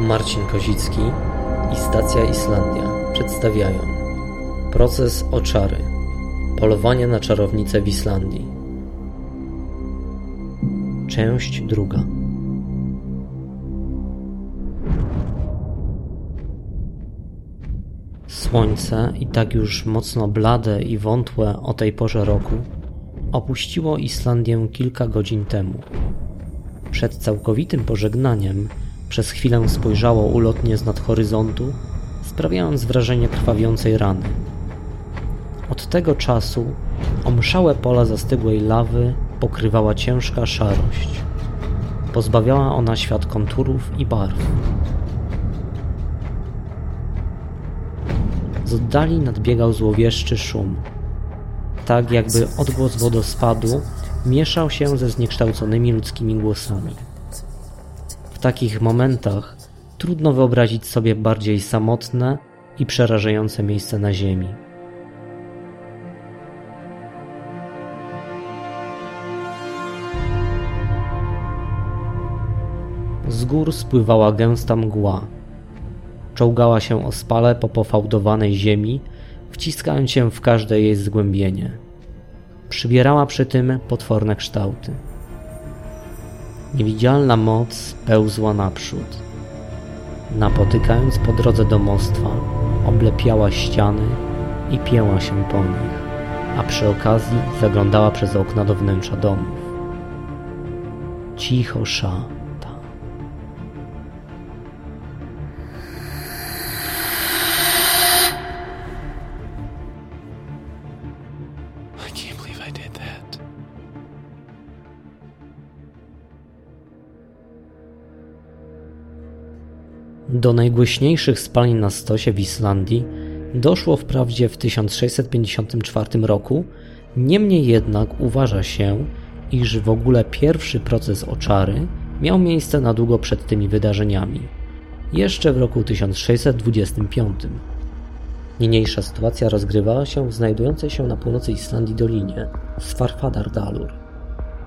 Marcin Kozicki i Stacja Islandia przedstawiają Proces oczary. Polowanie na czarownicę w Islandii. Część druga. Słońce, i tak już mocno blade i wątłe o tej porze roku, opuściło Islandię kilka godzin temu. Przed całkowitym pożegnaniem przez chwilę spojrzało ulotnie z nad horyzontu, sprawiając wrażenie krwawiącej rany. Od tego czasu omszałe pola zastygłej lawy pokrywała ciężka szarość. Pozbawiała ona świat konturów i barw. Z oddali nadbiegał złowieszczy szum. Tak jakby odgłos wodospadu mieszał się ze zniekształconymi ludzkimi głosami. Takich momentach trudno wyobrazić sobie bardziej samotne i przerażające miejsce na Ziemi. Z gór spływała gęsta mgła. Czołgała się ospale po pofałdowanej ziemi, wciskając się w każde jej zgłębienie. Przybierała przy tym potworne kształty. Niewidzialna moc pełzła naprzód. Napotykając po drodze domostwa, oblepiała ściany i pięła się po nich, a przy okazji zaglądała przez okna do wnętrza domów. Cicho. Do najgłośniejszych spalin na stosie w Islandii doszło wprawdzie w 1654 roku, niemniej jednak uważa się, iż w ogóle pierwszy proces oczary miał miejsce na długo przed tymi wydarzeniami, jeszcze w roku 1625. Niniejsza sytuacja rozgrywała się w znajdującej się na północy Islandii dolinie Svarfadardalur.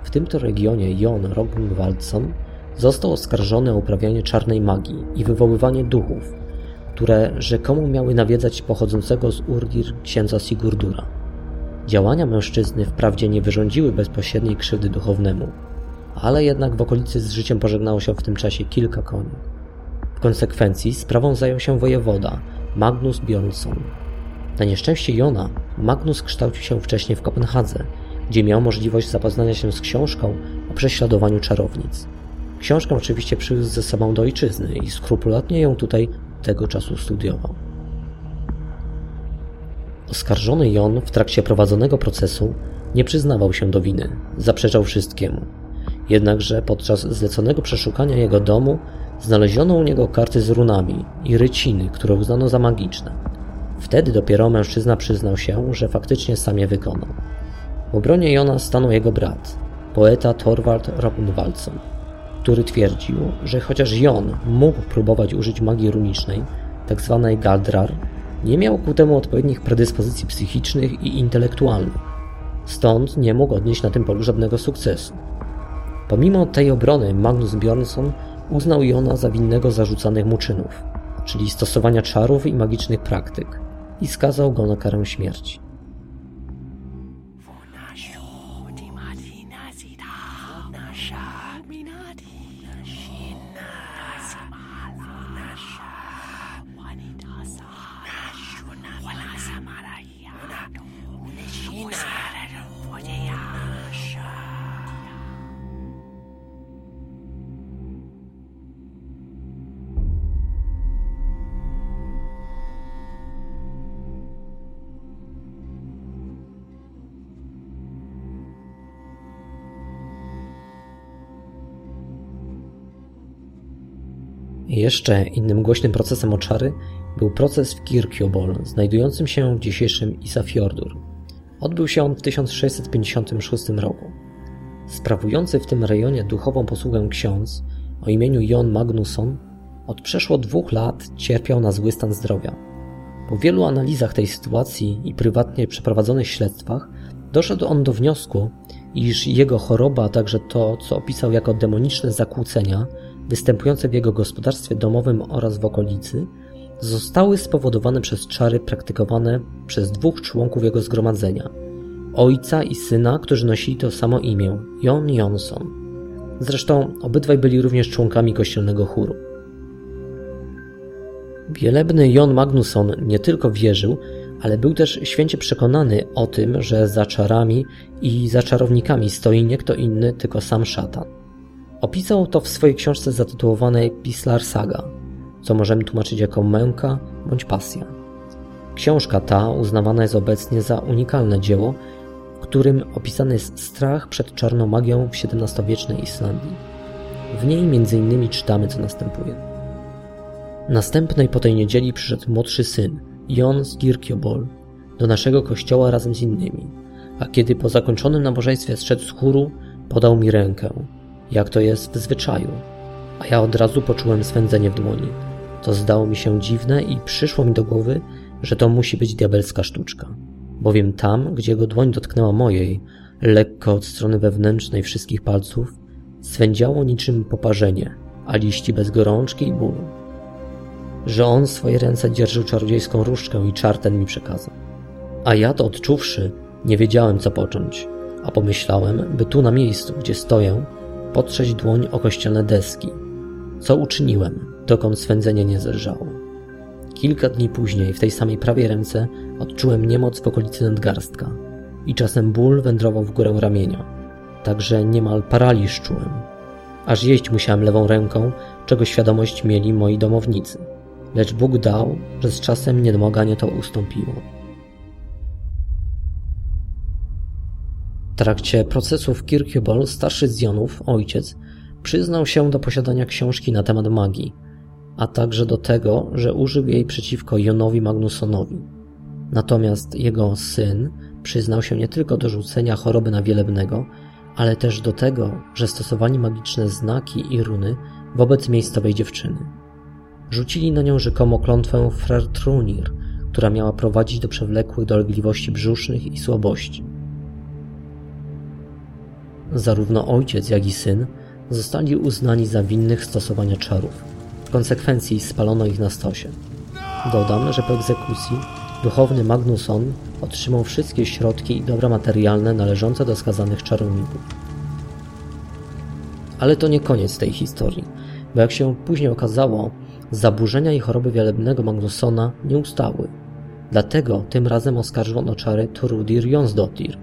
W tym to regionie Jon Rognvaldsson Został oskarżony o uprawianie czarnej magii i wywoływanie duchów, które rzekomo miały nawiedzać pochodzącego z Urdir księdza Sigurdura. Działania mężczyzny wprawdzie nie wyrządziły bezpośredniej krzywdy duchownemu, ale jednak w okolicy z życiem pożegnało się w tym czasie kilka koni. W konsekwencji sprawą zajął się wojewoda Magnus Bjornsson. Na nieszczęście Jona Magnus kształcił się wcześniej w Kopenhadze, gdzie miał możliwość zapoznania się z książką o prześladowaniu czarownic. Książkę oczywiście przywiózł ze sobą do ojczyzny i skrupulatnie ją tutaj tego czasu studiował. Oskarżony Jon w trakcie prowadzonego procesu nie przyznawał się do winy, zaprzeczał wszystkiemu. Jednakże podczas zleconego przeszukania jego domu znaleziono u niego karty z runami i ryciny, które uznano za magiczne. Wtedy dopiero mężczyzna przyznał się, że faktycznie sam je wykonał. W obronie Jona stanął jego brat, poeta Thorwald Robinwaldson który twierdził, że chociaż Jon mógł próbować użyć magii runicznej, tzw. Tak Galdrar, nie miał ku temu odpowiednich predyspozycji psychicznych i intelektualnych. Stąd nie mógł odnieść na tym polu żadnego sukcesu. Pomimo tej obrony Magnus Bjornsson uznał Jona za winnego zarzucanych mu czynów, czyli stosowania czarów i magicznych praktyk i skazał go na karę śmierci. Jeszcze innym głośnym procesem oczary był proces w Kirkjobol, znajdującym się w dzisiejszym Isafjordur. Odbył się on w 1656 roku. Sprawujący w tym rejonie duchową posługę ksiądz o imieniu Jon Magnusson od przeszło dwóch lat cierpiał na zły stan zdrowia. Po wielu analizach tej sytuacji i prywatnie przeprowadzonych śledztwach doszedł on do wniosku, iż jego choroba, a także to, co opisał jako demoniczne zakłócenia, występujące w jego gospodarstwie domowym oraz w okolicy, zostały spowodowane przez czary praktykowane przez dwóch członków jego zgromadzenia, ojca i syna, którzy nosili to samo imię, Jon Jonsson. Zresztą obydwaj byli również członkami kościelnego chóru. Wielebny Jon Magnusson nie tylko wierzył, ale był też święcie przekonany o tym, że za czarami i za czarownikami stoi nie kto inny, tylko sam szatan. Opisał to w swojej książce zatytułowanej Pislar Saga, co możemy tłumaczyć jako męka bądź pasja. Książka ta uznawana jest obecnie za unikalne dzieło, w którym opisany jest strach przed czarną magią w XVII-wiecznej Islandii. W niej m.in. czytamy, co następuje. Następnej po tej niedzieli przyszedł młodszy syn, Jon z Kirkjobol, do naszego kościoła razem z innymi, a kiedy po zakończonym nabożeństwie zszedł z chóru, podał mi rękę, jak to jest w zwyczaju, a ja od razu poczułem swędzenie w dłoni. To zdało mi się dziwne i przyszło mi do głowy, że to musi być diabelska sztuczka, bowiem tam, gdzie jego dłoń dotknęła mojej, lekko od strony wewnętrznej wszystkich palców, swędziało niczym poparzenie, a liści bez gorączki i bólu. Że on w swojej ręce dzierżył czarodziejską różdżkę i czar ten mi przekazał. A ja to odczuwszy, nie wiedziałem co począć, a pomyślałem, by tu na miejscu, gdzie stoję, potrzeć dłoń o kościelne deski. Co uczyniłem, dokąd swędzenie nie zerżało. Kilka dni później w tej samej prawej ręce odczułem niemoc w okolicy nadgarstka i czasem ból wędrował w górę ramienia, także niemal paraliż czułem. Aż jeść musiałem lewą ręką, czego świadomość mieli moi domownicy. Lecz Bóg dał, że z czasem niedomaganie to ustąpiło. Trakcie procesów Kirkjubol starszy z Jonów, ojciec, przyznał się do posiadania książki na temat magii, a także do tego, że użył jej przeciwko Jonowi Magnussonowi. Natomiast jego syn przyznał się nie tylko do rzucenia choroby na wielebnego, ale też do tego, że stosowali magiczne znaki i runy wobec miejscowej dziewczyny. Rzucili na nią rzekomo klątwę Frertrunir, która miała prowadzić do przewlekłych dolegliwości brzusznych i słabości. Zarówno ojciec, jak i syn zostali uznani za winnych stosowania czarów. W konsekwencji spalono ich na stosie. Dodam, że po egzekucji duchowny Magnusson otrzymał wszystkie środki i dobra materialne należące do skazanych czarowników. Ale to nie koniec tej historii, bo jak się później okazało, zaburzenia i choroby wielebnego Magnussona nie ustały. Dlatego tym razem oskarżono czary Torudir Jonsdottir,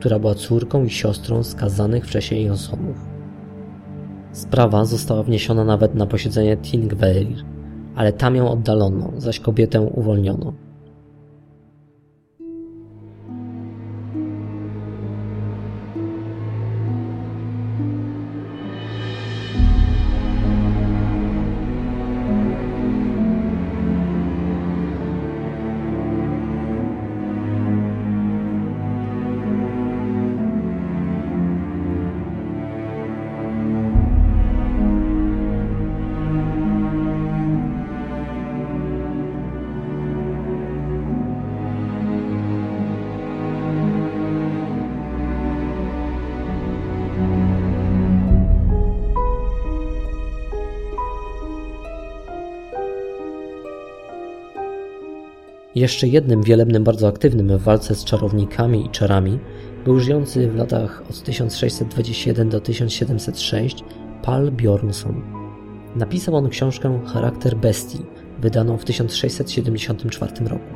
która była córką i siostrą skazanych wcześniej Jonsonów. Sprawa została wniesiona nawet na posiedzenie Thingvellir, ale tam ją oddalono, zaś kobietę uwolniono. Jeszcze jednym wielebnym bardzo aktywnym w walce z czarownikami i czarami był żyjący w latach od 1621 do 1706 Pal Bjornsson. Napisał on książkę Charakter Bestii, wydaną w 1674 roku.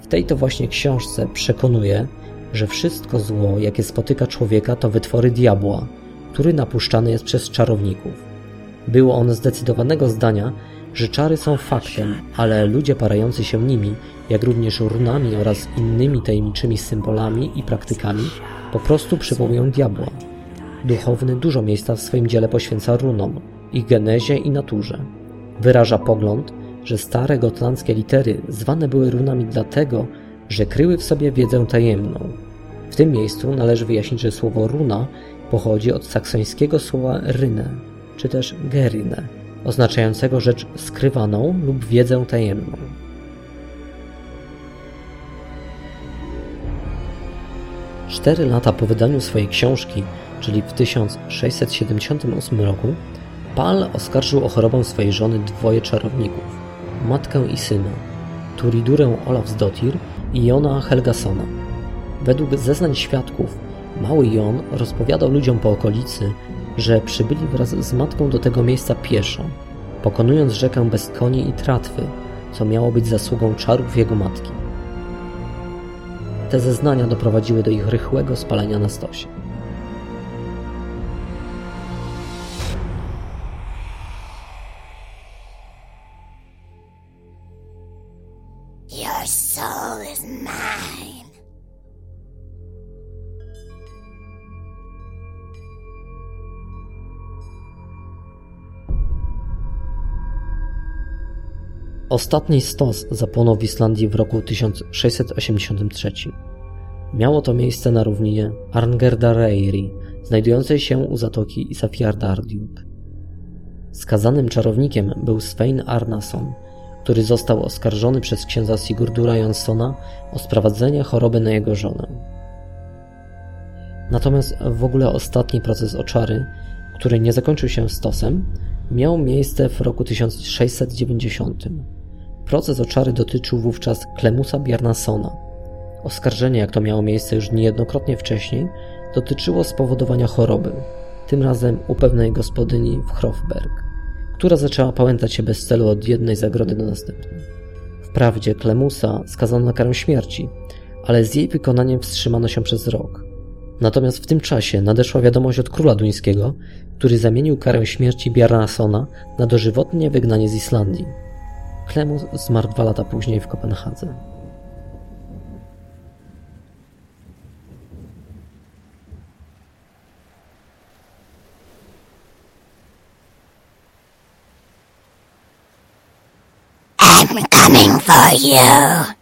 W tej to właśnie książce przekonuje, że wszystko zło, jakie spotyka człowieka, to wytwory diabła, który napuszczany jest przez czarowników. Było on zdecydowanego zdania, że czary są faktem, ale ludzie parający się nimi, jak również runami oraz innymi tajemniczymi symbolami i praktykami, po prostu przywołują diabła. Duchowny dużo miejsca w swoim dziele poświęca runom, ich genezie i naturze. Wyraża pogląd, że stare gotlandzkie litery zwane były runami dlatego, że kryły w sobie wiedzę tajemną. W tym miejscu należy wyjaśnić, że słowo runa pochodzi od saksońskiego słowa rynę, czy też gerynę, oznaczającego rzecz skrywaną lub wiedzę tajemną. Cztery lata po wydaniu swojej książki, czyli w 1678 roku, Pal oskarżył o chorobę swojej żony dwoje czarowników, matkę i syna, Turidurę Olafsdottir i Jona Helgasona. Według zeznań świadków, mały Jon rozpowiadał ludziom po okolicy, że przybyli wraz z matką do tego miejsca pieszo, pokonując rzekę bez koni i tratwy, co miało być zasługą czarów jego matki. Te zeznania doprowadziły do ich rychłego spalenia na stosie. Ostatni stos zapłonął w Islandii w roku 1683. Miało to miejsce na równinie Arngerdareiri, znajdującej się u zatoki Isafjardardiub. Skazanym czarownikiem był Svein Arnason, który został oskarżony przez księdza Sigurdura Janssona o sprowadzenie choroby na jego żonę. Natomiast w ogóle ostatni proces oczary, który nie zakończył się stosem, miał miejsce w roku 1690. Proces oczary dotyczył wówczas Klemusa Bjarnasona. Oskarżenie, jak to miało miejsce już niejednokrotnie wcześniej, dotyczyło spowodowania choroby, tym razem u pewnej gospodyni w Hrofberg, która zaczęła pałętać się bez celu od jednej zagrody do następnej. Wprawdzie Klemusa skazano na karę śmierci, ale z jej wykonaniem wstrzymano się przez rok. Natomiast w tym czasie nadeszła wiadomość od króla duńskiego, który zamienił karę śmierci Bjarnasona na dożywotnie wygnanie z Islandii. Klemus zmarł dwa lata później w Kopenhadze. I'm coming for you.